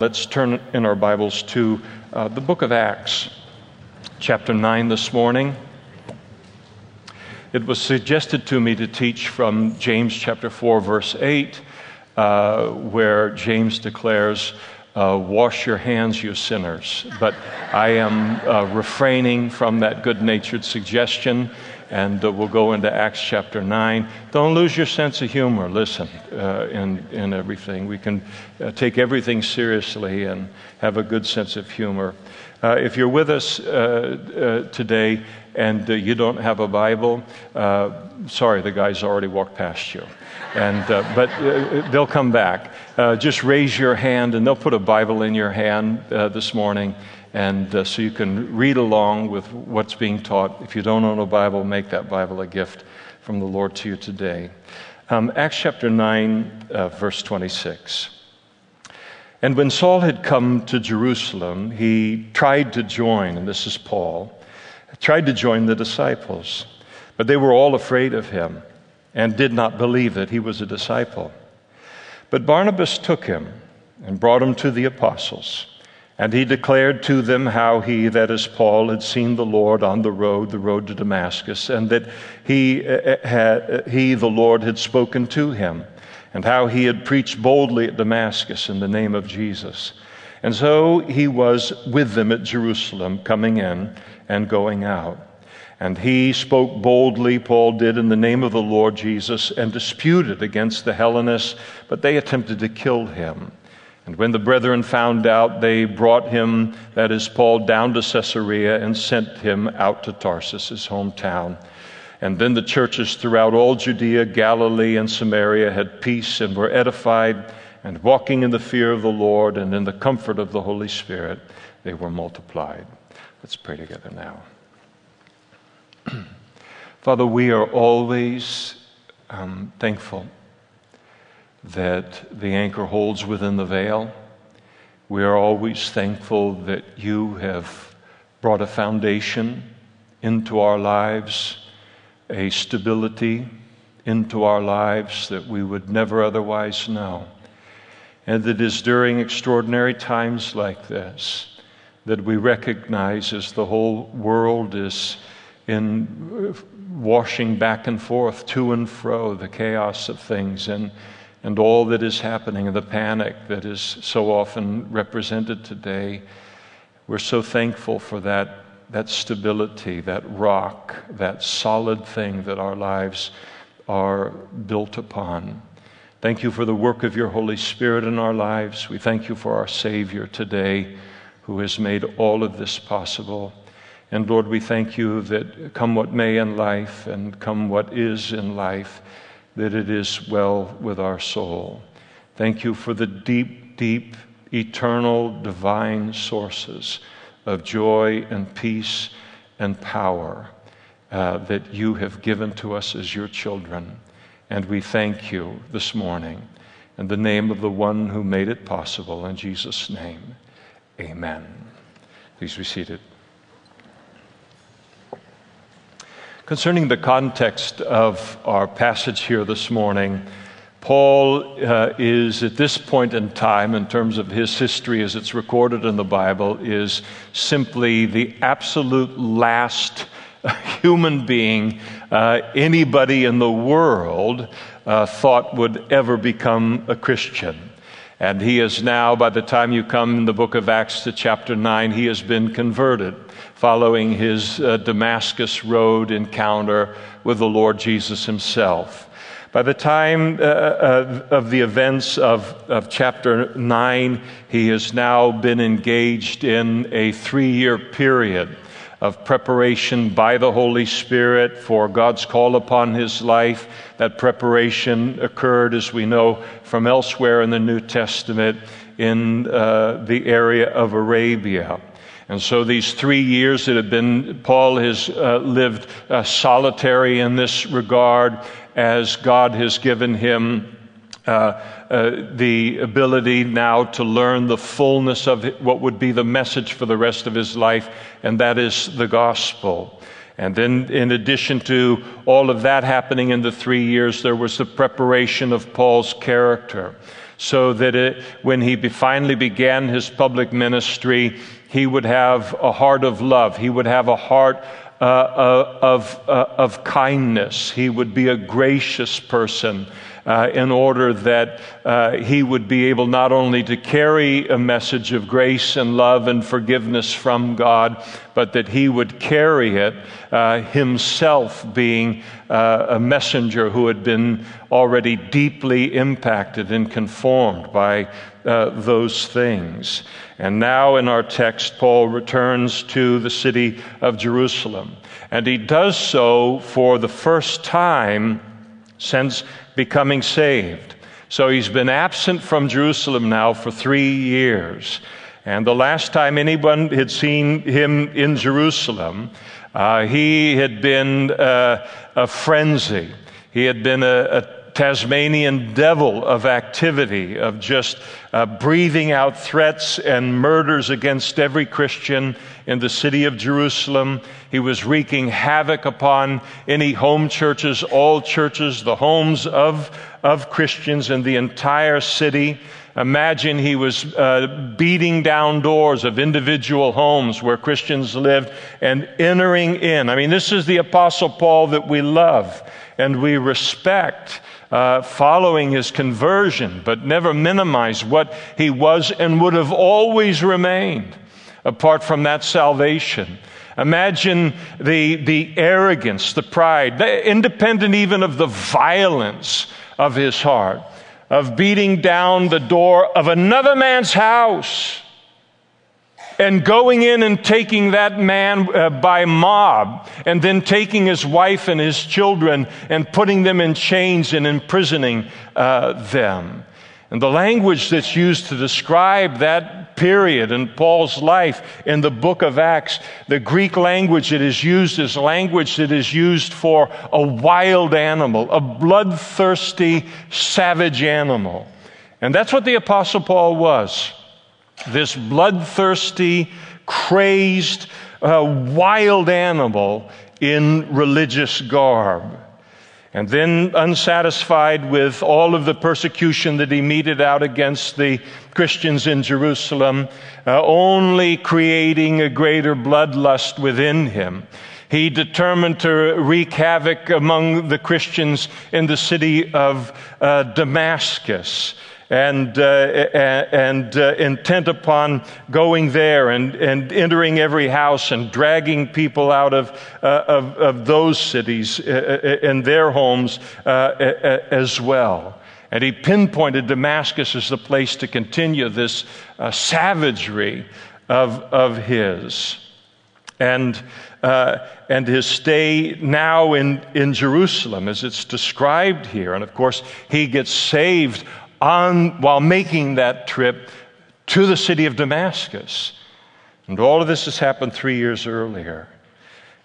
Let's turn in our Bibles to uh, the book of Acts, chapter 9 this morning. It was suggested to me to teach from James chapter 4, verse 8, uh, where James declares, uh, Wash your hands, you sinners. But I am uh, refraining from that good natured suggestion, and uh, we'll go into Acts chapter 9. Don't lose your sense of humor. Listen, uh, in, in everything. We can uh, take everything seriously and have a good sense of humor. Uh, if you're with us uh, uh, today and you don't have a Bible, sorry, the guys already walked past you. And, but they'll come back. just raise your hand and they'll put a Bible in your hand this morning. And so you can read along with what's being taught. If you don't own a Bible, make that Bible a gift from the Lord to you today. Um, Acts chapter 9, verse 26. And when Saul had come to Jerusalem, he tried to join, and this is Paul, tried to join the disciples, but they were all afraid of him and did not believe that he was a disciple. But Barnabas took him and brought him to the apostles. And he declared to them how he, that is Paul, had seen the Lord on the road, the road to Damascus, and that he, uh, had, he the Lord, had spoken to him and how he had preached boldly at Damascus in the name of Jesus. And so he was with them at Jerusalem, coming in and going out. And he spoke boldly, Paul did, in the name of the Lord Jesus, and disputed against the Hellenists, but they attempted to kill him. And when the brethren found out, they brought him, that is Paul, down to Caesarea and sent him out to Tarsus, his hometown. And then the churches throughout all Judea, Galilee, and Samaria had peace and were edified, and walking in the fear of the Lord and in the comfort of the Holy Spirit, they were multiplied. Let's pray together now. Father, we are always um, thankful that the anchor holds within the veil. We are always thankful that you have brought a foundation into our lives a stability into our lives that we would never otherwise know. And it is during extraordinary times like this that we recognize as the whole world is in washing back and forth, to and fro, the chaos of things and, and all that is happening and the panic that is so often represented today. We're so thankful for that that stability, that rock, that solid thing that our lives are built upon. Thank you for the work of your Holy Spirit in our lives. We thank you for our Savior today who has made all of this possible. And Lord, we thank you that come what may in life and come what is in life, that it is well with our soul. Thank you for the deep, deep, eternal, divine sources of joy and peace and power uh, that you have given to us as your children. And we thank you this morning in the name of the one who made it possible. In Jesus' name, amen. Please be seated. Concerning the context of our passage here this morning, Paul uh, is at this point in time, in terms of his history as it's recorded in the Bible, is simply the absolute last human being uh, anybody in the world uh, thought would ever become a Christian. And he is now, by the time you come in the book of Acts to chapter 9, he has been converted following his uh, Damascus Road encounter with the Lord Jesus himself. By the time uh, uh, of the events of, of chapter 9, he has now been engaged in a three year period of preparation by the Holy Spirit for God's call upon his life. That preparation occurred, as we know from elsewhere in the New Testament, in uh, the area of Arabia. And so, these three years that have been, Paul has uh, lived uh, solitary in this regard as God has given him uh, uh, the ability now to learn the fullness of what would be the message for the rest of his life, and that is the gospel. And then, in addition to all of that happening in the three years, there was the preparation of Paul's character. So that it, when he finally began his public ministry, he would have a heart of love. He would have a heart uh, uh, of, uh, of kindness. He would be a gracious person uh, in order that uh, he would be able not only to carry a message of grace and love and forgiveness from God, but that he would carry it uh, himself, being uh, a messenger who had been already deeply impacted and conformed by uh, those things. And now in our text, Paul returns to the city of Jerusalem. And he does so for the first time since becoming saved. So he's been absent from Jerusalem now for three years. And the last time anyone had seen him in Jerusalem, uh, he had been uh, a frenzy. He had been a, a Tasmanian devil of activity, of just uh, breathing out threats and murders against every Christian in the city of Jerusalem. He was wreaking havoc upon any home churches, all churches, the homes of, of Christians in the entire city. Imagine he was uh, beating down doors of individual homes where Christians lived and entering in. I mean, this is the Apostle Paul that we love and we respect uh, following his conversion, but never minimize what he was and would have always remained apart from that salvation. Imagine the, the arrogance, the pride, independent even of the violence of his heart, of beating down the door of another man's house and going in and taking that man uh, by mob, and then taking his wife and his children and putting them in chains and imprisoning uh, them. And the language that's used to describe that period in Paul's life in the book of Acts, the Greek language that is used is language that is used for a wild animal, a bloodthirsty, savage animal. And that's what the Apostle Paul was this bloodthirsty, crazed, uh, wild animal in religious garb. And then, unsatisfied with all of the persecution that he meted out against the Christians in Jerusalem, uh, only creating a greater bloodlust within him, he determined to wreak havoc among the Christians in the city of uh, Damascus and, uh, and uh, intent upon going there and, and entering every house and dragging people out of, uh, of, of, those cities uh, uh, and their homes uh, as well. And he pinpointed Damascus as the place to continue this savagery of, of his. And, and his stay now in, in Jerusalem, as it's described here. And of course, he gets saved on, while making that trip to the city of Damascus. And all of this has happened three years earlier.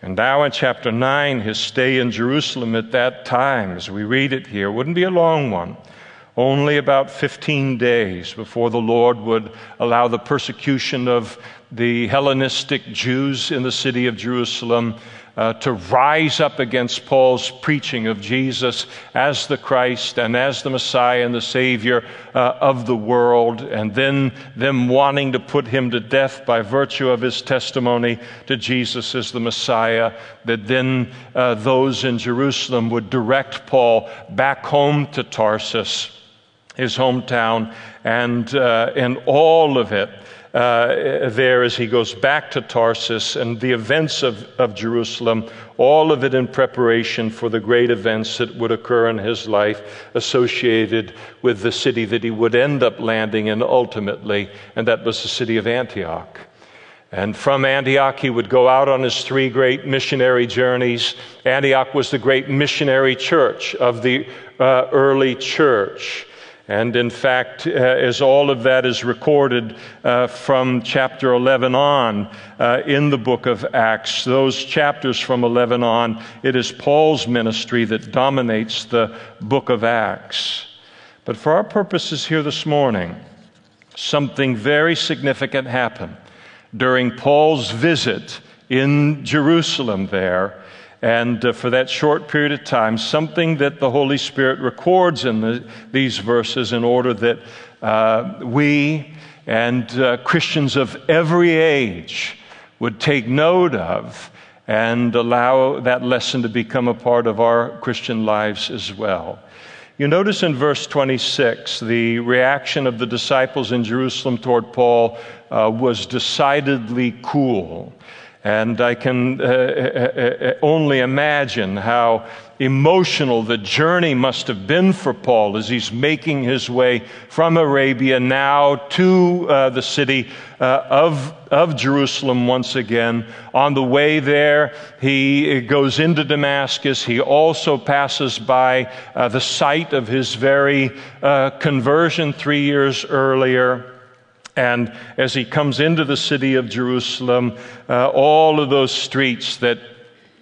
And now in chapter 9, his stay in Jerusalem at that time, as we read it here, wouldn't be a long one. Only about 15 days before the Lord would allow the persecution of the Hellenistic Jews in the city of Jerusalem uh, to rise up against Paul's preaching of Jesus as the Christ and as the Messiah and the Savior uh, of the world, and then them wanting to put him to death by virtue of his testimony to Jesus as the Messiah, that then uh, those in Jerusalem would direct Paul back home to Tarsus, his hometown, and, uh, and all of it uh, there as he goes back to Tarsus and the events of, of Jerusalem, all of it in preparation for the great events that would occur in his life associated with the city that he would end up landing in ultimately, and that was the city of Antioch. And from Antioch, he would go out on his three great missionary journeys. Antioch was the great missionary church of the uh, early church. And in fact, uh, as all of that is recorded uh, from chapter 11 on uh, in the book of Acts, those chapters from 11 on, it is Paul's ministry that dominates the book of Acts. But for our purposes here this morning, something very significant happened during Paul's visit in Jerusalem there and uh, for that short period of time, something that the Holy Spirit records in the, these verses in order that uh, we and uh, Christians of every age would take note of and allow that lesson to become a part of our Christian lives as well. You notice in verse 26, the reaction of the disciples in Jerusalem toward Paul uh, was decidedly cool. And I can uh, uh, uh, uh, only imagine how emotional the journey must have been for Paul as he's making his way from Arabia now to uh, the city uh, of, of Jerusalem once again. On the way there, he goes into Damascus. He also passes by the site of his very conversion three years earlier. And as he comes into the city of Jerusalem, uh, all of those streets that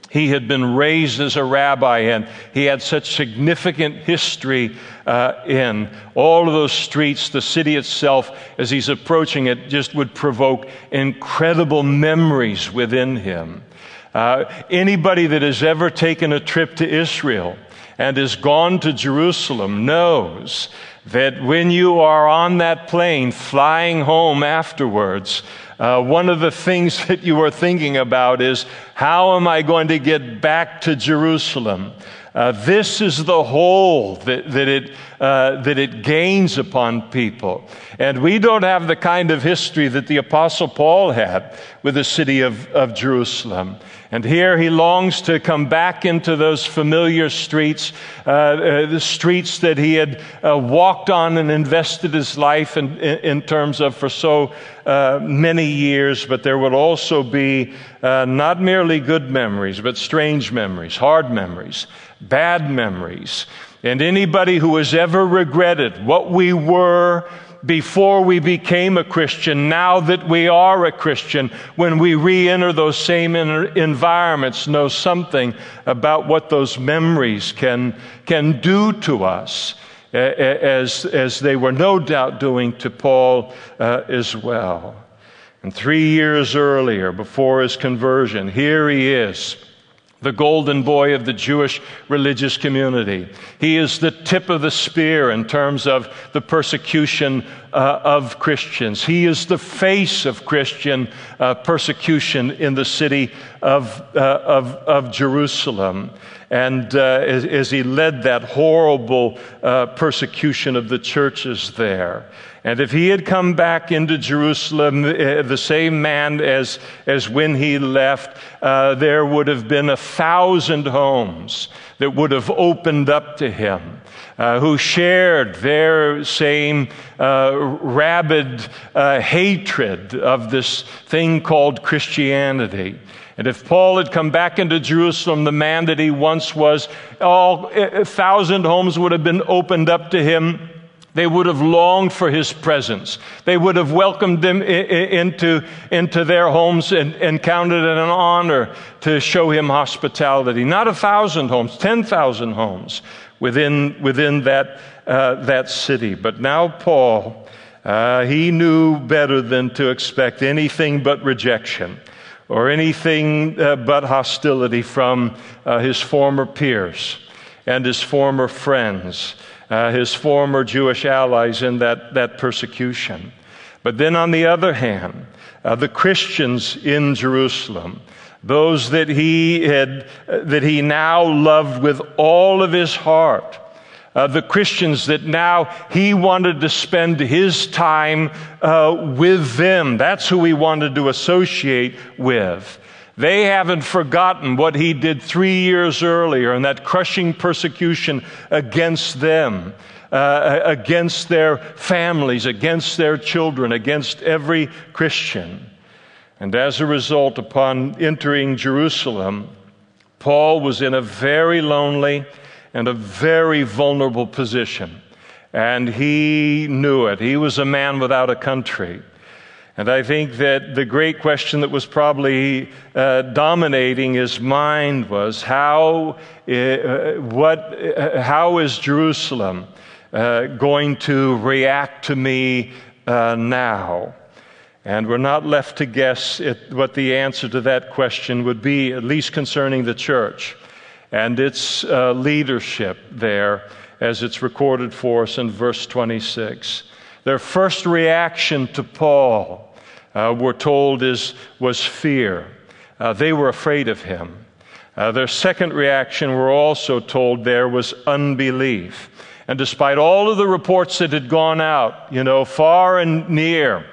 he had been raised as a rabbi in, he had such significant history uh, in. All of those streets, the city itself, as he's approaching it, just would provoke incredible memories within him. Uh, anybody that has ever taken a trip to Israel and has gone to Jerusalem knows that when you are on that plane flying home afterwards, uh, one of the things that you are thinking about is how am I going to get back to Jerusalem? Uh, this is the hold that, that, it, uh, that it gains upon people. And we don't have the kind of history that the Apostle Paul had with the city of, of Jerusalem. And here he longs to come back into those familiar streets, uh, uh, the streets that he had uh, walked on and invested his life in, in terms of for so uh, many years. But there will also be uh, not merely good memories, but strange memories, hard memories, bad memories. And anybody who has ever regretted what we were, before we became a Christian, now that we are a Christian, when we re enter those same environments, know something about what those memories can, can do to us, as, as they were no doubt doing to Paul uh, as well. And three years earlier, before his conversion, here he is the golden boy of the Jewish religious community. He is the tip of the spear in terms of the persecution uh, of Christians. He is the face of Christian uh, persecution in the city of, uh, of, of, Jerusalem. And uh, as, as, he led that horrible uh, persecution of the churches there. And if he had come back into Jerusalem uh, the same man as, as when he left, uh, there would have been a thousand homes that would have opened up to him, uh, who shared their same uh, rabid uh, hatred of this thing called Christianity. And if Paul had come back into Jerusalem, the man that he once was, all a thousand homes would have been opened up to him they would have longed for his presence. They would have welcomed him into, into their homes and, and counted it an honor to show him hospitality. Not a thousand homes, 10,000 homes within, within that, uh, that city. But now, Paul, uh, he knew better than to expect anything but rejection or anything uh, but hostility from uh, his former peers and his former friends uh, his former Jewish allies in that, that persecution. But then, on the other hand, uh, the Christians in Jerusalem, those that he, had, uh, that he now loved with all of his heart, uh, the Christians that now he wanted to spend his time uh, with them. That's who he wanted to associate with. They haven't forgotten what he did three years earlier and that crushing persecution against them, uh, against their families, against their children, against every Christian. And as a result, upon entering Jerusalem, Paul was in a very lonely and a very vulnerable position And he knew it. He was a man without a country. And I think that the great question that was probably uh, dominating his mind was how, uh, what, uh, how is Jerusalem uh, going to react to me uh, now? And we're not left to guess what the answer to that question would be, at least concerning the church and its uh, leadership there, as it's recorded for us in verse 26. Their first reaction to Paul uh, we're told is, was fear. Uh, they were afraid of him. Uh, their second reaction, we're also told there, was unbelief. And despite all of the reports that had gone out, you know, far and near,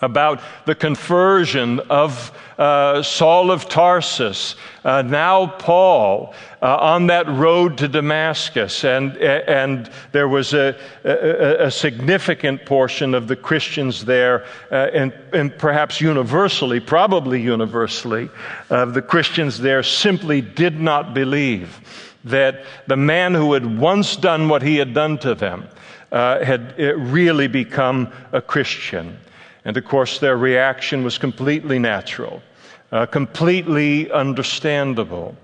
about the conversion of uh, Saul of Tarsus, uh, now Paul, uh, on that road to Damascus. And, and there was a, a, a significant portion of the Christians there, uh, and, and, perhaps universally, probably universally, of the Christians there simply did not believe that the man who had once done what he had done to them uh, had really become a Christian. And of course, their reaction was completely natural, uh, completely understandable.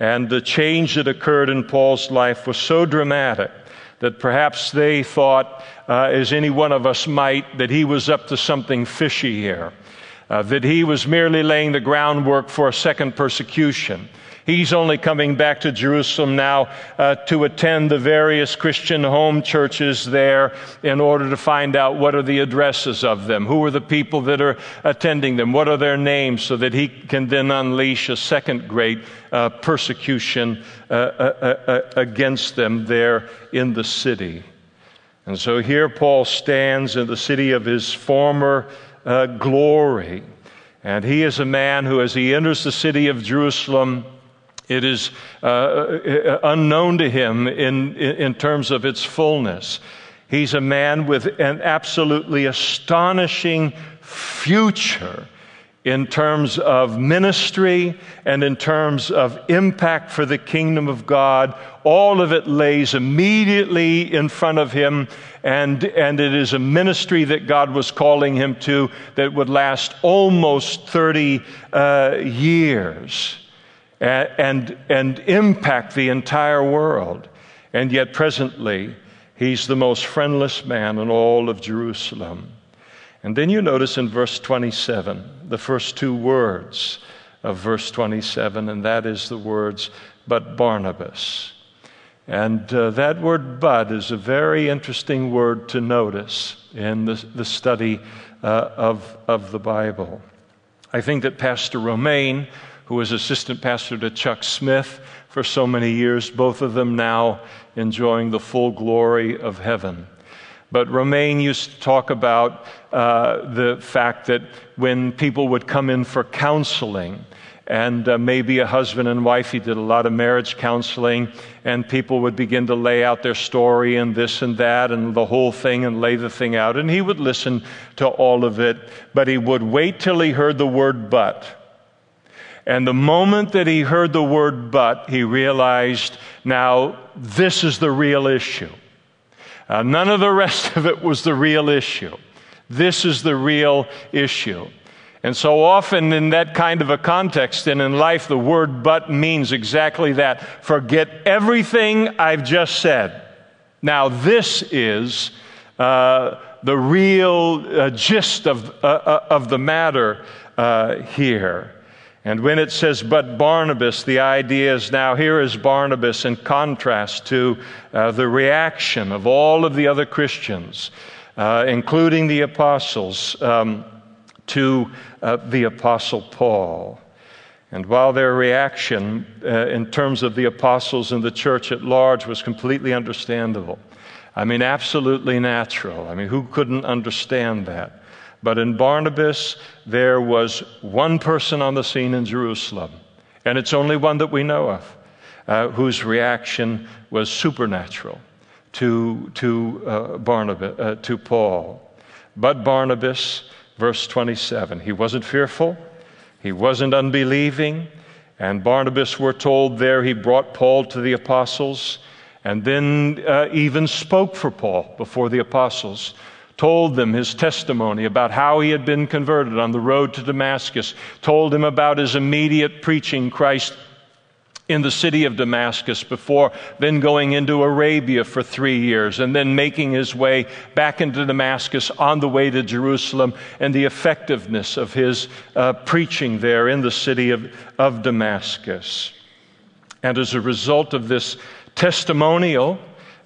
And the change that occurred in Paul's life was so dramatic that perhaps they thought, uh, as any one of us might, that he was up to something fishy here, uh, that he was merely laying the groundwork for a second persecution. He's only coming back to Jerusalem now uh, to attend the various Christian home churches there in order to find out what are the addresses of them, who are the people that are attending them, what are their names, so that he can then unleash a second great uh, persecution uh, uh, uh against them there in the city. And so here Paul stands in the city of his former uh, glory. And he is a man who, as he enters the city of Jerusalem, it is uh, uh, unknown to him in, in terms of its fullness. He's a man with an absolutely astonishing future in terms of ministry and in terms of impact for the kingdom of God. All of it lays immediately in front of him, and, and it is a ministry that God was calling him to that would last almost 30 uh, years and, and impact the entire world. And yet, presently, he's the most friendless man in all of Jerusalem. And then you notice in verse 27, the first two words of verse 27, and that is the words, but Barnabas. And uh, that word but is a very interesting word to notice in the, the study uh, of, of the Bible. I think that Pastor Romaine who was assistant pastor to Chuck Smith for so many years, both of them now enjoying the full glory of heaven. But Romaine used to talk about uh, the fact that when people would come in for counseling, and uh, maybe a husband and wife, he did a lot of marriage counseling, and people would begin to lay out their story and this and that and the whole thing and lay the thing out. And he would listen to all of it, but he would wait till he heard the word but. And the moment that he heard the word but, he realized now this is the real issue. Uh, none of the rest of it was the real issue. This is the real issue. And so often in that kind of a context and in life, the word but means exactly that. Forget everything I've just said. Now, this is uh, the real uh, gist of, uh, uh, of the matter uh, here. And when it says, but Barnabas, the idea is now here is Barnabas in contrast to uh, the reaction of all of the other Christians, including the apostles, um, to uh, the apostle Paul. And while their reaction uh, in terms of the apostles and the church at large was completely understandable, I mean, absolutely natural. I mean, who couldn't understand that? But in Barnabas, there was one person on the scene in Jerusalem, and it's only one that we know of, uh, whose reaction was supernatural to, to uh, Barnabas, uh, to Paul. But Barnabas, verse 27, he wasn't fearful, he wasn't unbelieving, and Barnabas, we're told there, he brought Paul to the apostles and then uh, even spoke for Paul before the apostles, told them his testimony about how he had been converted on the road to Damascus, told him about his immediate preaching Christ in the city of Damascus before then going into Arabia for three years and then making his way back into Damascus on the way to Jerusalem and the effectiveness of his uh, preaching there in the city of, of Damascus. And as a result of this testimonial,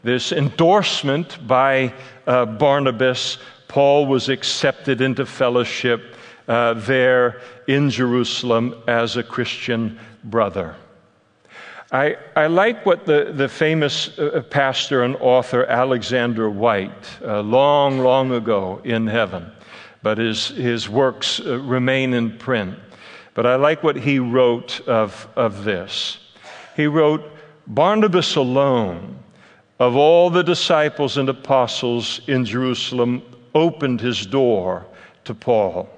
this endorsement by uh, Barnabas, Paul was accepted into fellowship uh, there in Jerusalem as a Christian brother. I, I like what the, the famous uh, pastor and author Alexander Whyte, uh, long, long ago in heaven, but his, his works uh, remain in print. But I like what he wrote of, of this. He wrote, Barnabas alone, of all the disciples and apostles in Jerusalem, opened his door to Paul.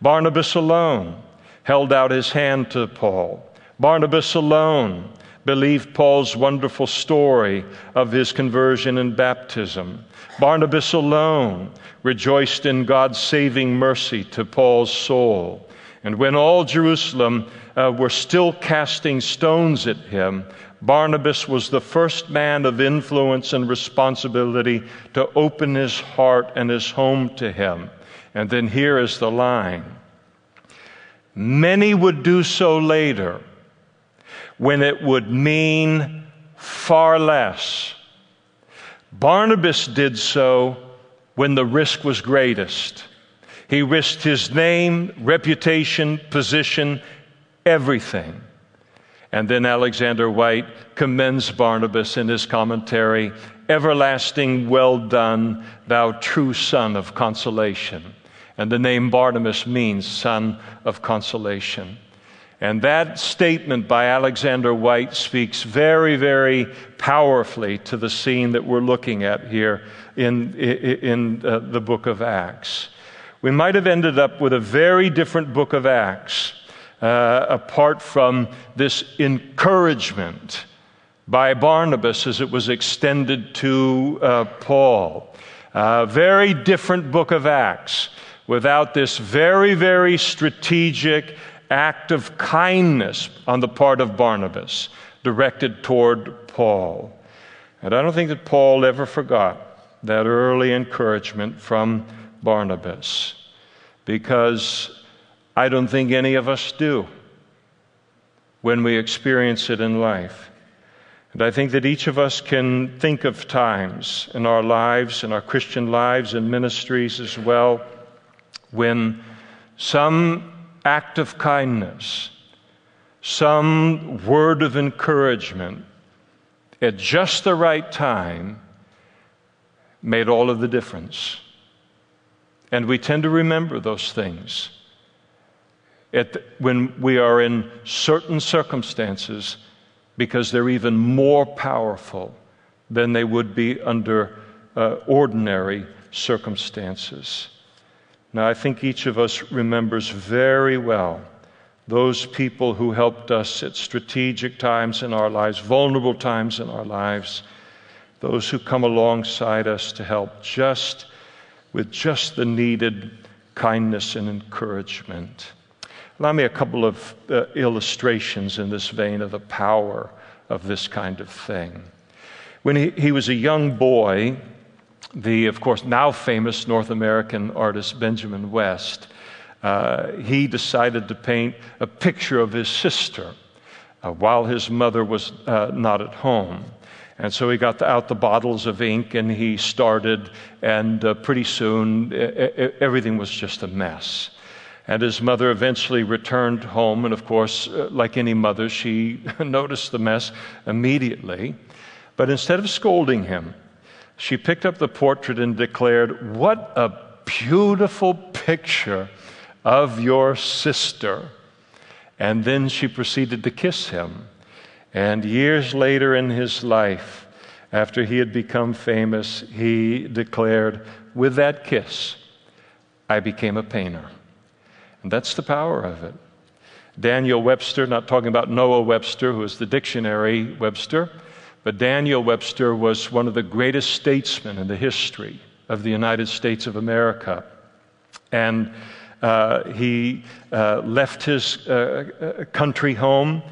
Barnabas alone held out his hand to Paul. Barnabas alone believed Paul's wonderful story of his conversion and baptism. Barnabas alone rejoiced in God's saving mercy to Paul's soul. And when all Jerusalem uh, were still casting stones at him, Barnabas was the first man of influence and responsibility to open his heart and his home to him. And then here is the line Many would do so later when it would mean far less. Barnabas did so when the risk was greatest. He risked his name, reputation, position, everything. And then Alexander Whyte commends Barnabas in his commentary Everlasting, well done, thou true son of consolation. And the name Barnabas means son of consolation. And that statement by Alexander Whyte speaks very, very powerfully to the scene that we're looking at here in, in, uh, the book of Acts. We might have ended up with a very different book of Acts uh, apart from this encouragement by Barnabas as it was extended to uh, Paul. A very different book of Acts without this very, very strategic act of kindness on the part of Barnabas directed toward Paul. And I don't think that Paul ever forgot that early encouragement from Barnabas because I don't think any of us do when we experience it in life. And I think that each of us can think of times in our lives, in our Christian lives and ministries as well, when some act of kindness, some word of encouragement at just the right time made all of the difference. And we tend to remember those things the, when we are in certain circumstances because they're even more powerful than they would be under uh, ordinary circumstances. Now, I think each of us remembers very well those people who helped us at strategic times in our lives, vulnerable times in our lives, those who come alongside us to help just with just the needed kindness and encouragement. Allow me a couple of uh, illustrations in this vein of the power of this kind of thing. When he, he was a young boy, the, of course, now famous North American artist Benjamin West, uh, he decided to paint a picture of his sister uh, while his mother was uh, not at home. And so he got out the bottles of ink and he started, and uh, pretty soon everything was just a mess. And his mother eventually returned home, and of course, uh, like any mother, she noticed the mess immediately. But instead of scolding him, she picked up the portrait and declared, What a beautiful picture of your sister. And then she proceeded to kiss him. And years later in his life, after he had become famous, he declared, With that kiss, I became a painter. And that's the power of it. Daniel Webster, not talking about Noah Webster, who is the dictionary Webster, But Daniel Webster was one of the greatest statesmen in the history of the United States of America. And uh, he uh, left his uh, uh country home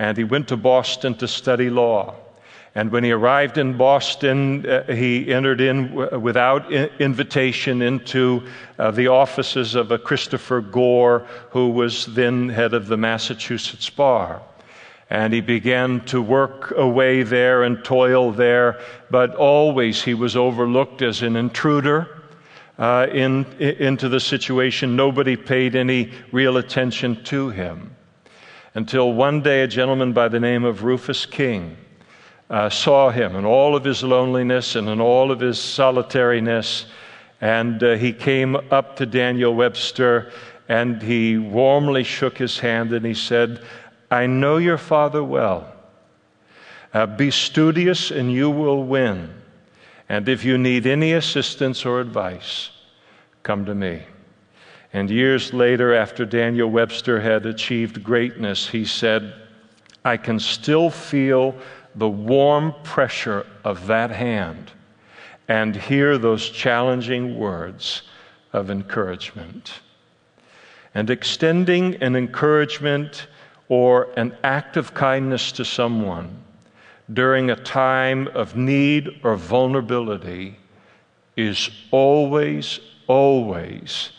and he went to Boston to study law. And when he arrived in Boston, uh, he entered in w- without I- invitation into uh, the offices of a Christopher Gore, who was then head of the Massachusetts Bar. And he began to work away there and toil there, but always he was overlooked as an intruder. Uh, in, into the situation. Nobody paid any real attention to him. Until one day, a gentleman by the name of Rufus King uh, saw him in all of his loneliness and in all of his solitariness. And uh, he came up to Daniel Webster and he warmly shook his hand and he said, I know your father well. Uh, be studious and you will win. And if you need any assistance or advice, come to me. And years later, after Daniel Webster had achieved greatness, he said, I can still feel the warm pressure of that hand and hear those challenging words of encouragement. And extending an encouragement or an act of kindness to someone during a time of need or vulnerability is always, always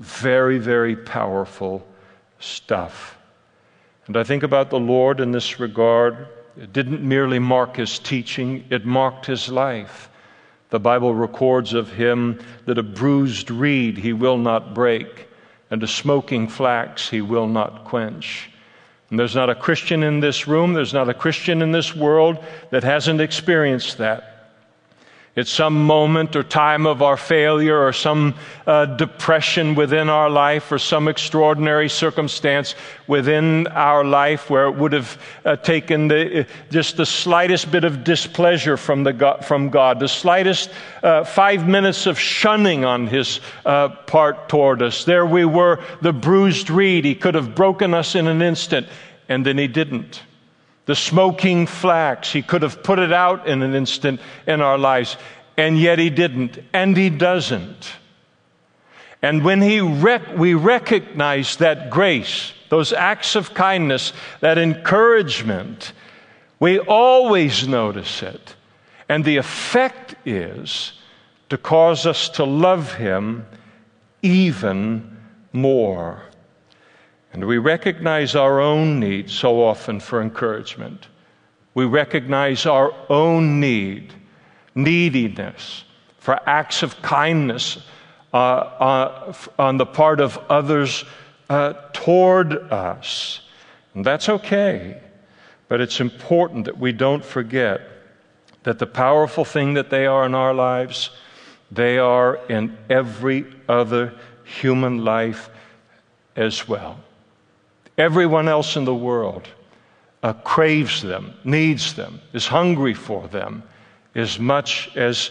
very, very powerful stuff. And I think about the Lord in this regard. It didn't merely mark his teaching, it marked his life. The Bible records of him that a bruised reed he will not break, and a smoking flax he will not quench. And there's not a Christian in this room, there's not a Christian in this world that hasn't experienced that. It's some moment or time of our failure or some uh, depression within our life or some extraordinary circumstance within our life where it would have uh, taken the, uh, just the slightest bit of displeasure from, the God, from God, the slightest uh, five minutes of shunning on His uh, part toward us. There we were, the bruised reed. He could have broken us in an instant, and then He didn't the smoking flax. He could have put it out in an instant in our lives, and yet He didn't, and He doesn't. And when he rec- we recognize that grace, those acts of kindness, that encouragement, we always notice it. And the effect is to cause us to love Him even more. And we recognize our own need so often for encouragement. We recognize our own need, neediness for acts of kindness uh, uh, on the part of others uh, toward us. And that's okay. But it's important that we don't forget that the powerful thing that they are in our lives, they are in every other human life as well. Everyone else in the world uh, craves them, needs them, is hungry for them as much as,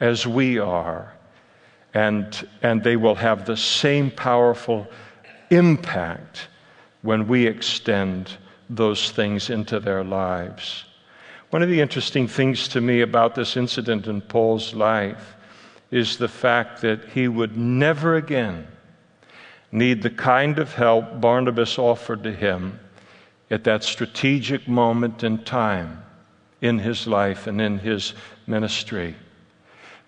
as we are. And, and they will have the same powerful impact when we extend those things into their lives. One of the interesting things to me about this incident in Paul's life is the fact that he would never again need the kind of help Barnabas offered to him at that strategic moment in time in his life and in his ministry.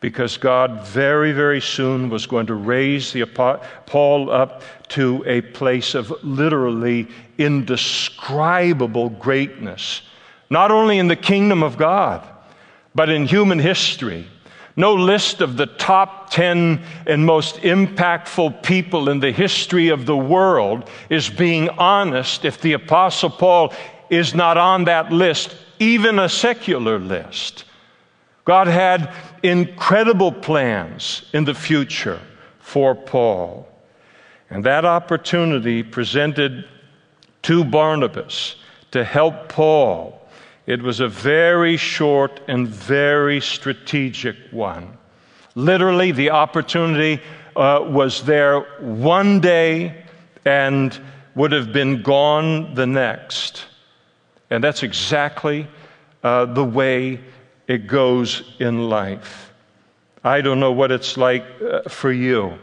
Because God very, very soon was going to raise the, Paul up to a place of literally indescribable greatness, not only in the kingdom of God, but in human history no list of the top 10 and most impactful people in the history of the world is being honest if the Apostle Paul is not on that list, even a secular list. God had incredible plans in the future for Paul. And that opportunity presented to Barnabas to help Paul it was a very short and very strategic one. Literally, the opportunity uh, was there one day and would have been gone the next. And that's exactly uh, the way it goes in life. I don't know what it's like uh, for you,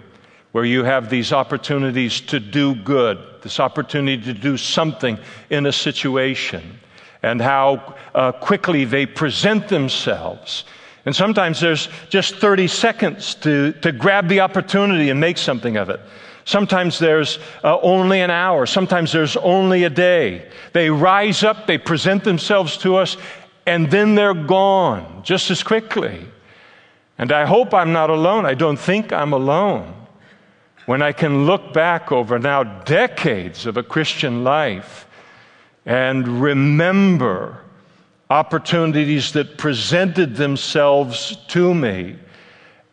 where you have these opportunities to do good, this opportunity to do something in a situation, and how uh, quickly they present themselves. And sometimes there's just 30 seconds to, to grab the opportunity and make something of it. Sometimes there's uh, only an hour. Sometimes there's only a day. They rise up, they present themselves to us, and then they're gone just as quickly. And I hope I'm not alone. I don't think I'm alone. When I can look back over now decades of a Christian life and remember opportunities that presented themselves to me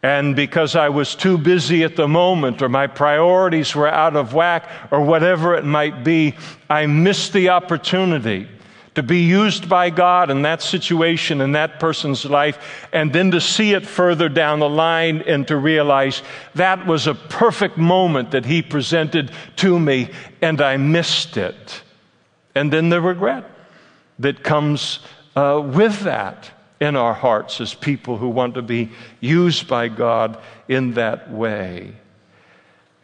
and because I was too busy at the moment, or my priorities were out of whack, or whatever it might be, I missed the opportunity to be used by God in that situation, in that person's life, and then to see it further down the line and to realize that was a perfect moment that He presented to me, and I missed it. And then the regret that comes uh, with that in our hearts as people who want to be used by God in that way.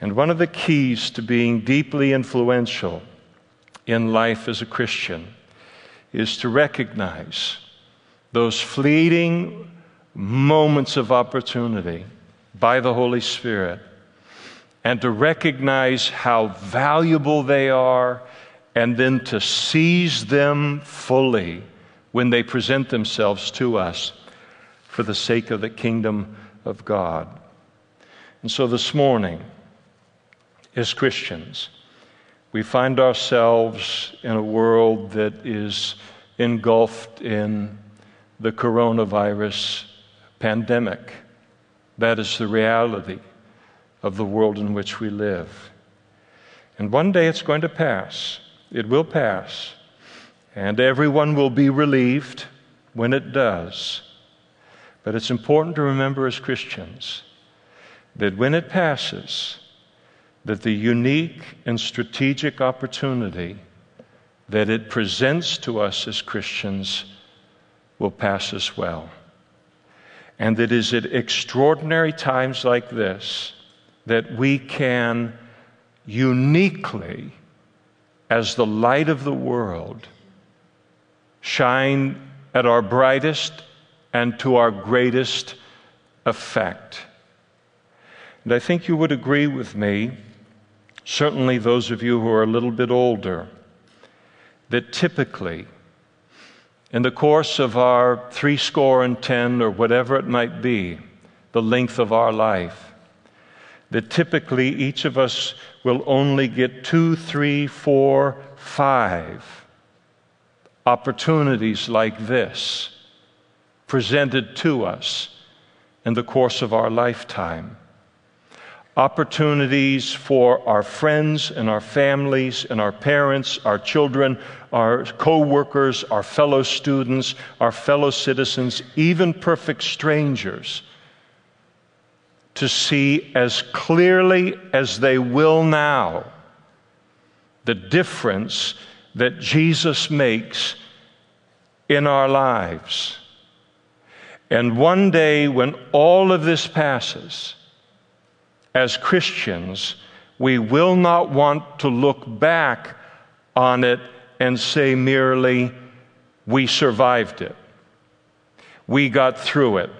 And one of the keys to being deeply influential in life as a Christian is to recognize those fleeting moments of opportunity by the Holy Spirit and to recognize how valuable they are and then to seize them fully when they present themselves to us for the sake of the kingdom of God. And so this morning, as Christians, we find ourselves in a world that is engulfed in the coronavirus pandemic. That is the reality of the world in which we live. And one day it's going to pass. It will pass. And everyone will be relieved when it does. But it's important to remember as Christians that when it passes, that the unique and strategic opportunity that it presents to us as Christians will pass as well. And that it is at extraordinary times like this that we can uniquely, as the light of the world, shine at our brightest and to our greatest effect. And I think you would agree with me, certainly those of you who are a little bit older, that typically, in the course of our three score and ten, or whatever it might be, the length of our life, that typically each of us will only get two, three, four, five opportunities like this presented to us in the course of our lifetime. Opportunities for our friends and our families and our parents, our children, our co workers, our fellow students, our fellow citizens, even perfect strangers, to see as clearly as they will now the difference that Jesus makes in our lives. And one day, when all of this passes, as Christians, we will not want to look back on it and say merely, we survived it. We got through it.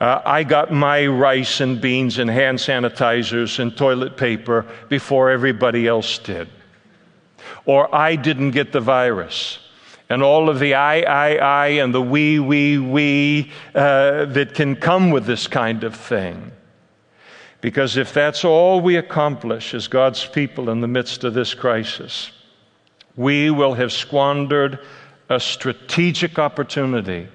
Uh, I got my rice and beans and hand sanitizers and toilet paper before everybody else did or I didn't get the virus. And all of the I, I, I, and the we, we, we uh, that can come with this kind of thing. Because if that's all we accomplish as God's people in the midst of this crisis, we will have squandered a strategic opportunity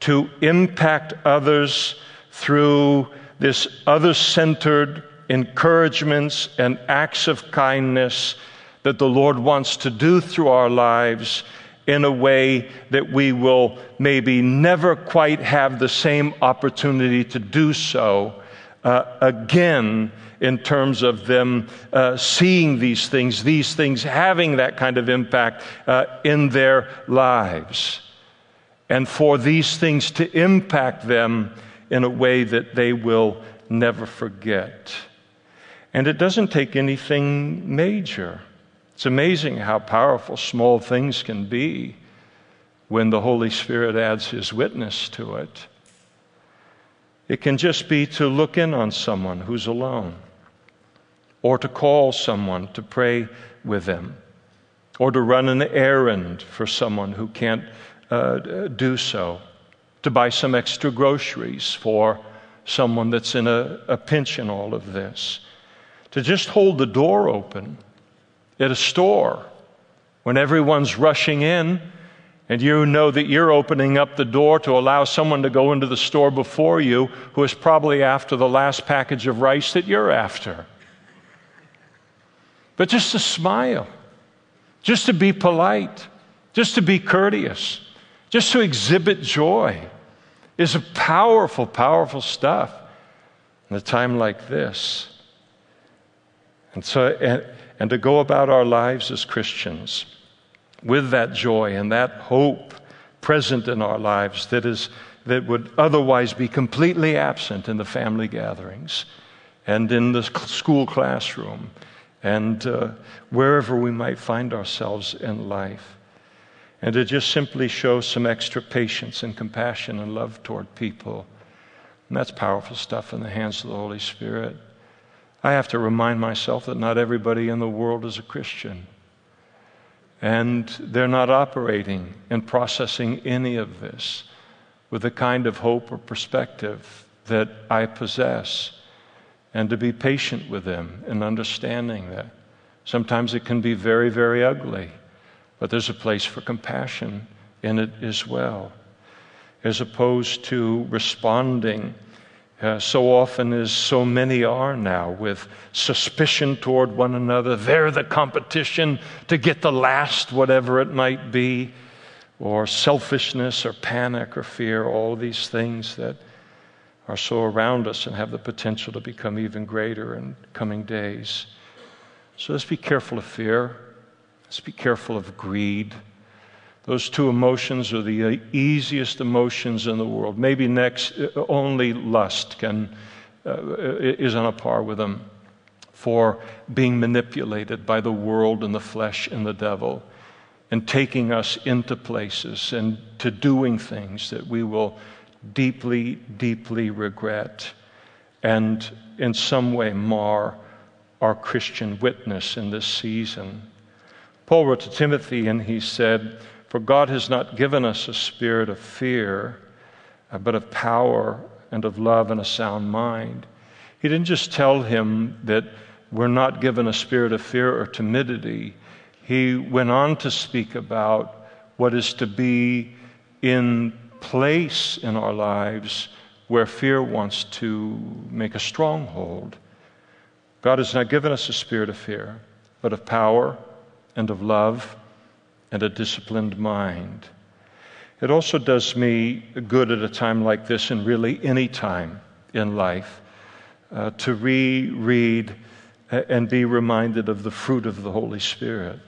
to impact others through this other centered encouragements and acts of kindness that the Lord wants to do through our lives in a way that we will maybe never quite have the same opportunity to do so uh, again in terms of them uh, seeing these things, these things having that kind of impact uh, in their lives. And for these things to impact them in a way that they will never forget. And it doesn't take anything major. It's amazing how powerful small things can be when the Holy Spirit adds His witness to it. It can just be to look in on someone who's alone, or to call someone to pray with them, or to run an errand for someone who can't uh, do so, to buy some extra groceries for someone that's in a, a pinch in all of this, to just hold the door open at a store when everyone's rushing in and you know that you're opening up the door to allow someone to go into the store before you who is probably after the last package of rice that you're after. But just to smile, just to be polite, just to be courteous, just to exhibit joy is a powerful, powerful stuff in a time like this. And so, and, and to go about our lives as Christians with that joy and that hope present in our lives that, is, that would otherwise be completely absent in the family gatherings and in the school classroom and uh, wherever we might find ourselves in life. And to just simply show some extra patience and compassion and love toward people. And that's powerful stuff in the hands of the Holy Spirit. I have to remind myself that not everybody in the world is a Christian. And they're not operating and processing any of this with the kind of hope or perspective that I possess. And to be patient with them and understanding that. Sometimes it can be very, very ugly, but there's a place for compassion in it as well. As opposed to responding uh, so often as so many are now, with suspicion toward one another. They're the competition to get the last, whatever it might be, or selfishness, or panic, or fear, all these things that are so around us and have the potential to become even greater in coming days. So let's be careful of fear, let's be careful of greed. Those two emotions are the easiest emotions in the world. Maybe next, uh, only lust can, uh, is on a par with them for being manipulated by the world and the flesh and the devil and taking us into places and to doing things that we will deeply, deeply regret and in some way mar our Christian witness in this season. Paul wrote to Timothy and he said, for God has not given us a spirit of fear, uh, but of power and of love and a sound mind. He didn't just tell him that we're not given a spirit of fear or timidity. He went on to speak about what is to be in place in our lives where fear wants to make a stronghold. God has not given us a spirit of fear, but of power and of love and a disciplined mind. It also does me good at a time like this, and really any time in life, uh, to reread uh, and be reminded of the fruit of the Holy Spirit.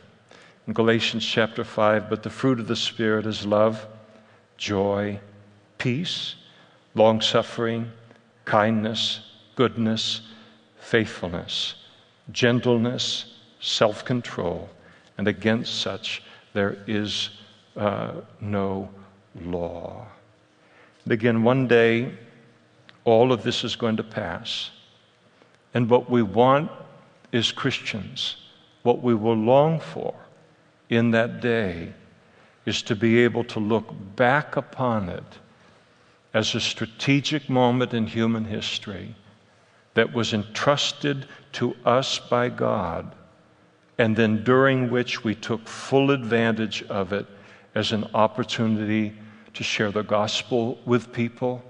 In Galatians chapter 5, but the fruit of the Spirit is love, joy, peace, long suffering, kindness, goodness, faithfulness, gentleness, self control, and against such there is uh, no law. And again, one day, all of this is going to pass. And what we want is Christians, what we will long for in that day is to be able to look back upon it as a strategic moment in human history that was entrusted to us by God and then during which we took full advantage of it as an opportunity to share the gospel with people,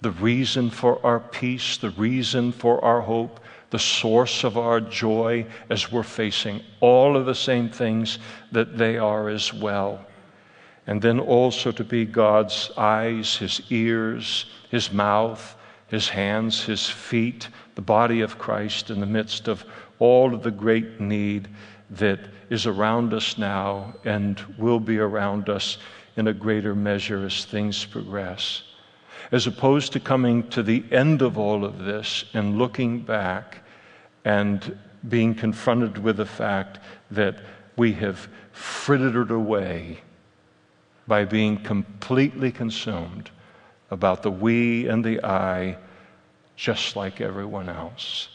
the reason for our peace, the reason for our hope, the source of our joy as we're facing all of the same things that they are as well. And then also to be God's eyes, His ears, His mouth, his hands, his feet, the body of Christ in the midst of all of the great need that is around us now and will be around us in a greater measure as things progress. As opposed to coming to the end of all of this and looking back and being confronted with the fact that we have frittered away by being completely consumed about the we and the I, just like everyone else.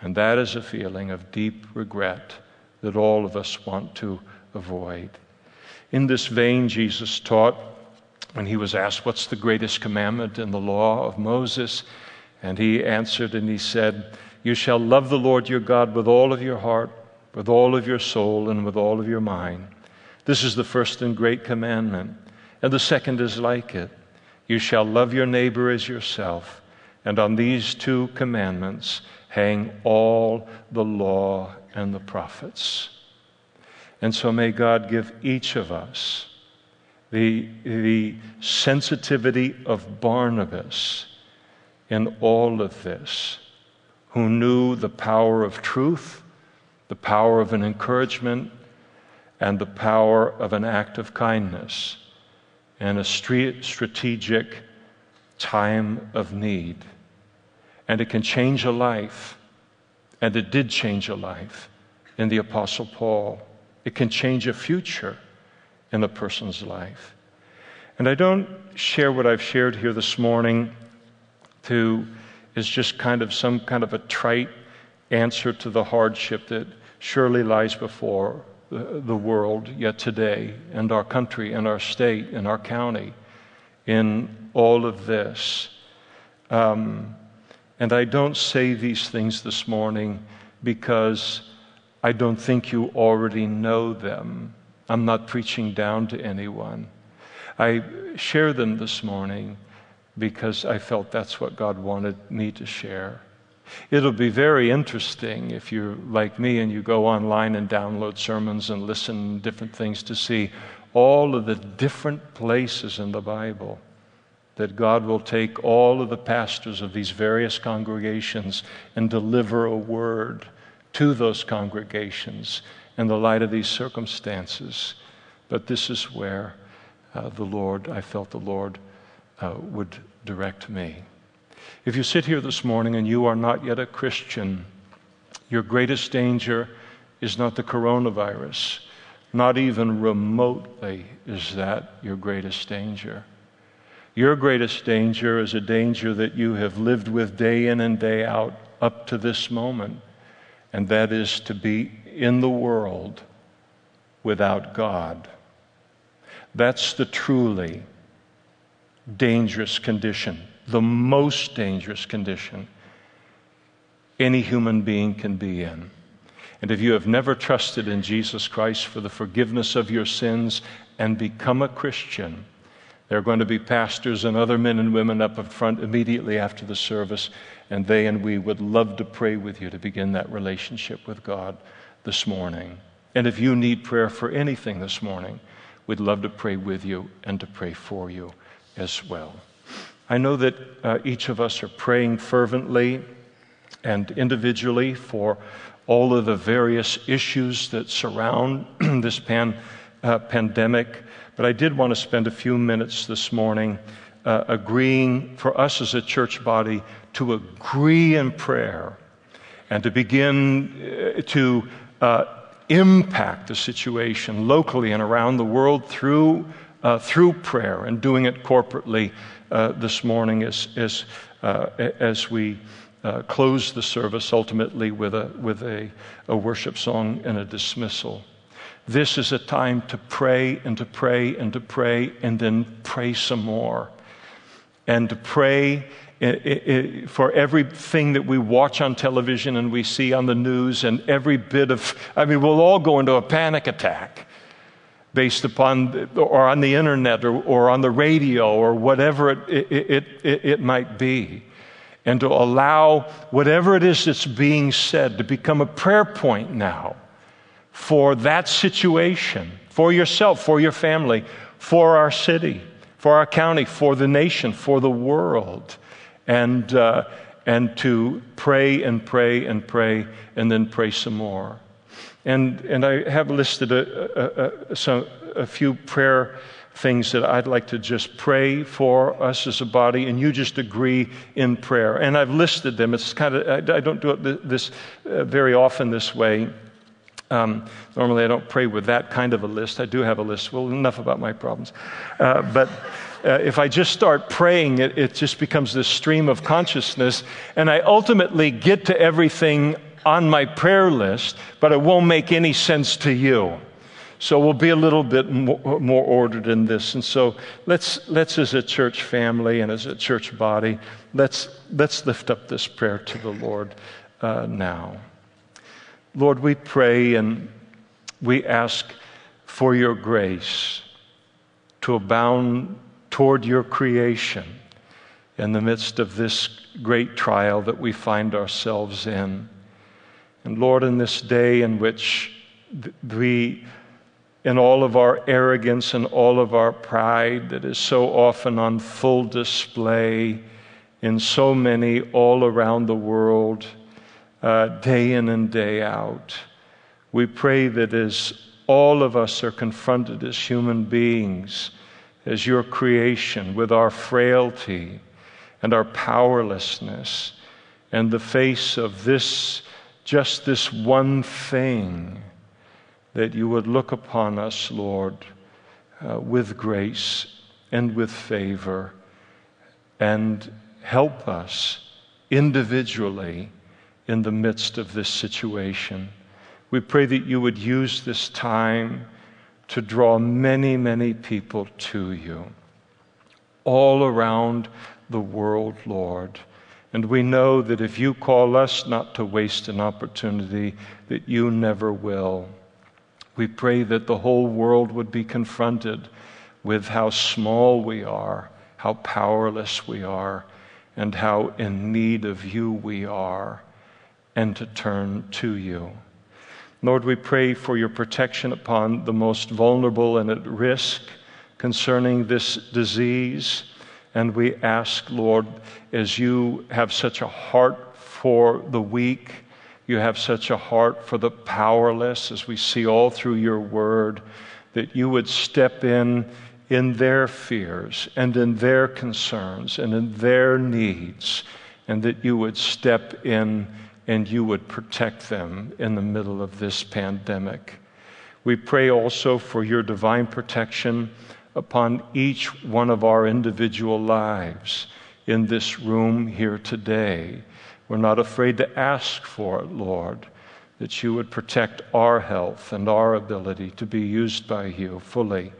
And that is a feeling of deep regret that all of us want to avoid. In this vein, Jesus taught when he was asked, What's the greatest commandment in the law of Moses? And he answered and he said, You shall love the Lord your God with all of your heart, with all of your soul, and with all of your mind. This is the first and great commandment. And the second is like it You shall love your neighbor as yourself. And on these two commandments hang all the law and the prophets. And so may God give each of us the, the sensitivity of Barnabas in all of this, who knew the power of truth, the power of an encouragement, and the power of an act of kindness and a strategic time of need and it can change a life. And it did change a life in the Apostle Paul. It can change a future in a person's life. And I don't share what I've shared here this morning to is just kind of some kind of a trite answer to the hardship that surely lies before the, world yet today, and our country, and our state, and our county, in all of this. Um, and I don't say these things this morning because I don't think you already know them. I'm not preaching down to anyone. I share them this morning because I felt that's what God wanted me to share. It'll be very interesting if you're like me and you go online and download sermons and listen different things to see all of the different places in the Bible that God will take all of the pastors of these various congregations and deliver a word to those congregations in the light of these circumstances. But this is where uh, the Lord, I felt the Lord uh, would direct me. If you sit here this morning and you are not yet a Christian, your greatest danger is not the coronavirus. Not even remotely is that your greatest danger. Your greatest danger is a danger that you have lived with day in and day out up to this moment, and that is to be in the world without God. That's the truly dangerous condition, the most dangerous condition any human being can be in. And if you have never trusted in Jesus Christ for the forgiveness of your sins and become a Christian, there are going to be pastors and other men and women up in front immediately after the service, and they and we would love to pray with you to begin that relationship with God this morning. And if you need prayer for anything this morning, we'd love to pray with you and to pray for you as well. I know that uh, each of us are praying fervently and individually for all of the various issues that surround this pan, uh, pandemic. But I did want to spend a few minutes this morning uh, agreeing for us as a church body to agree in prayer and to begin uh, to uh, impact the situation locally and around the world through, uh, through prayer and doing it corporately uh, this morning as, as, uh, as we close the service ultimately with, a, with a, a worship song and a dismissal. This is a time to pray and to pray and to pray and then pray some more. And to pray for everything that we watch on television and we see on the news and every bit of, I mean, we'll all go into a panic attack based upon, or on the internet or, or on the radio or whatever it, it, it, it might be. And to allow whatever it is that's being said to become a prayer point now for that situation, for yourself, for your family, for our city, for our county, for the nation, for the world. and, uh, and to pray and pray and pray and then pray some more. And, and I have listed a, a, a, some, a few prayer things that I'd like to just pray for us as a body, and you just agree in prayer. And I've listed them. It's kind of, I, I don't do it this uh, very often this way. Um, normally, I don't pray with that kind of a list. I do have a list. Well, enough about my problems. Uh, but uh, if I just start praying, it, it just becomes this stream of consciousness, and I ultimately get to everything on my prayer list, but it won't make any sense to you. So we'll be a little bit more, more ordered in this. And so let's, let's, as a church family and as a church body, let's, let's lift up this prayer to the Lord uh, now. Lord, we pray and we ask for your grace to abound toward your creation in the midst of this great trial that we find ourselves in. And Lord, in this day in which we in all of our arrogance and all of our pride that is so often on full display in so many all around the world, uh, day in and day out. We pray that as all of us are confronted as human beings, as your creation, with our frailty and our powerlessness, and the face of this, just this one thing that you would look upon us, Lord, uh, with grace and with favor and help us individually in the midst of this situation. We pray that you would use this time to draw many, many people to you all around the world, Lord. And we know that if you call us not to waste an opportunity, that you never will. We pray that the whole world would be confronted with how small we are, how powerless we are, and how in need of you we are, and to turn to you. Lord, we pray for your protection upon the most vulnerable and at risk concerning this disease. And we ask, Lord, as you have such a heart for the weak, you have such a heart for the powerless, as we see all through your word, that you would step in in their fears and in their concerns and in their needs, and that you would step in and you would protect them in the middle of this pandemic. We pray also for your divine protection upon each one of our individual lives in this room here today we're not afraid to ask for it, Lord, that you would protect our health and our ability to be used by you fully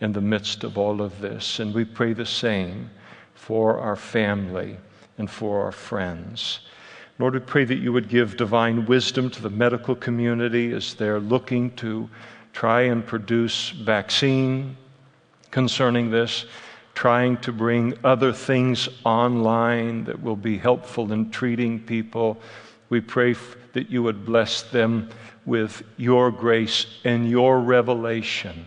in the midst of all of this. And we pray the same for our family and for our friends. Lord, we pray that you would give divine wisdom to the medical community as they're looking to try and produce vaccine concerning this trying to bring other things online that will be helpful in treating people. We pray that you would bless them with your grace and your revelation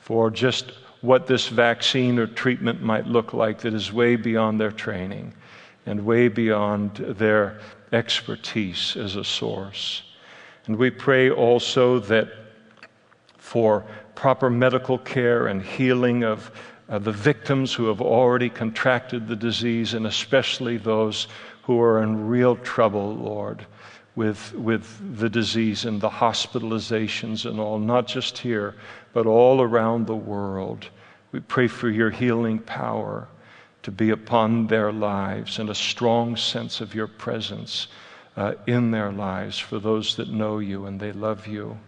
for just what this vaccine or treatment might look like that is way beyond their training and way beyond their expertise as a source. And we pray also that for proper medical care and healing of uh, the victims who have already contracted the disease, and especially those who are in real trouble, Lord, with, with the disease and the hospitalizations and all, not just here, but all around the world. We pray for your healing power to be upon their lives and a strong sense of your presence uh, in their lives for those that know you and they love you.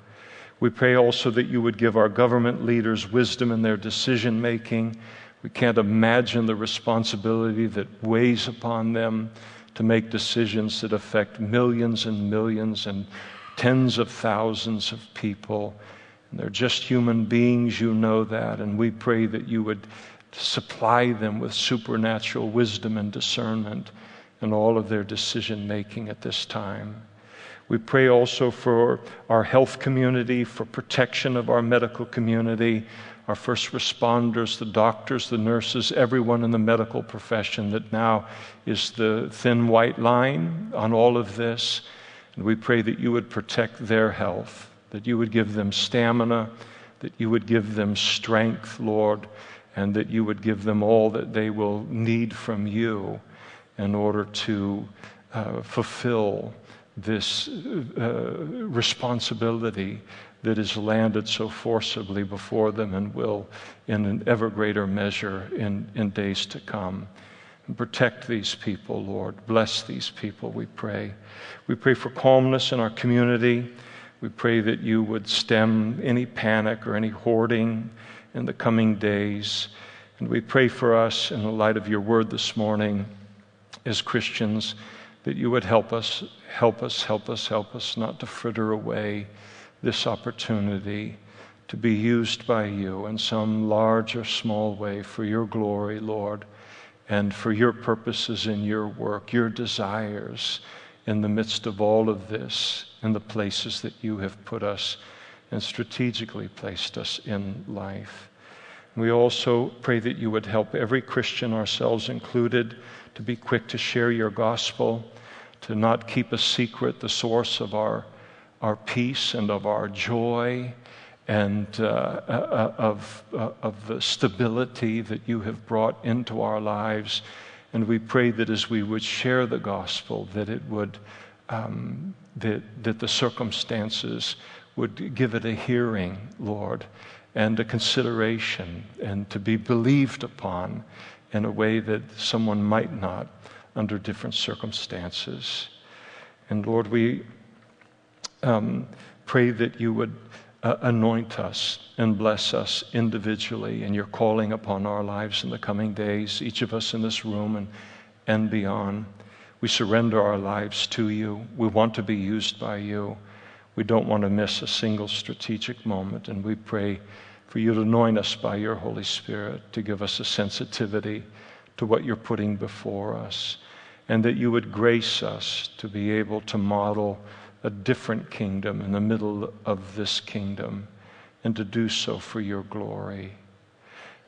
We pray also that you would give our government leaders wisdom in their decision making. We can't imagine the responsibility that weighs upon them to make decisions that affect millions and millions and tens of thousands of people. And they're just human beings, you know that. And we pray that you would supply them with supernatural wisdom and discernment in all of their decision making at this time. We pray also for our health community, for protection of our medical community, our first responders, the doctors, the nurses, everyone in the medical profession that now is the thin white line on all of this. And we pray that you would protect their health, that you would give them stamina, that you would give them strength, Lord, and that you would give them all that they will need from you in order to uh, fulfill this uh, responsibility that is landed so forcibly before them and will in an ever greater measure in, in days to come. And protect these people, Lord. Bless these people, we pray. We pray for calmness in our community. We pray that you would stem any panic or any hoarding in the coming days. And we pray for us in the light of your word this morning as Christians that you would help us, help us, help us, help us not to fritter away this opportunity to be used by you in some large or small way for your glory, Lord, and for your purposes in your work, your desires in the midst of all of this, in the places that you have put us and strategically placed us in life. We also pray that you would help every Christian, ourselves included, to be quick to share your gospel, to not keep a secret the source of our our peace and of our joy and uh, uh, of, uh, of the stability that you have brought into our lives. And we pray that as we would share the gospel, that it would, um, that, that the circumstances would give it a hearing, Lord, and a consideration, and to be believed upon in a way that someone might not under different circumstances. And Lord, we um, pray that you would uh, anoint us and bless us individually in your calling upon our lives in the coming days, each of us in this room and, and beyond. We surrender our lives to you. We want to be used by you. We don't want to miss a single strategic moment, and we pray for you to anoint us by your Holy Spirit to give us a sensitivity to what you're putting before us, and that you would grace us to be able to model a different kingdom in the middle of this kingdom and to do so for your glory.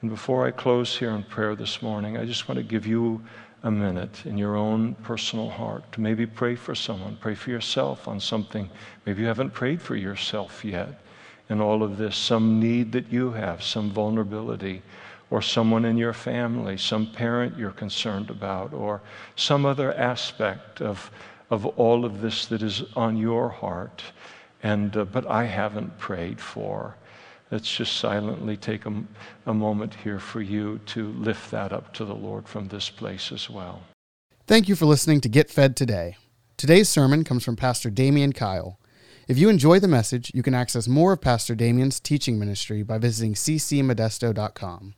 And before I close here in prayer this morning, I just want to give you a minute in your own personal heart to maybe pray for someone, pray for yourself on something. Maybe you haven't prayed for yourself yet in all of this, some need that you have, some vulnerability, or someone in your family, some parent you're concerned about, or some other aspect of of all of this that is on your heart, and uh, but I haven't prayed for. Let's just silently take a, a moment here for you to lift that up to the Lord from this place as well. Thank you for listening to Get Fed Today. Today's sermon comes from Pastor Damian Kyle. If you enjoy the message, you can access more of Pastor Damian's teaching ministry by visiting ccmodesto.com.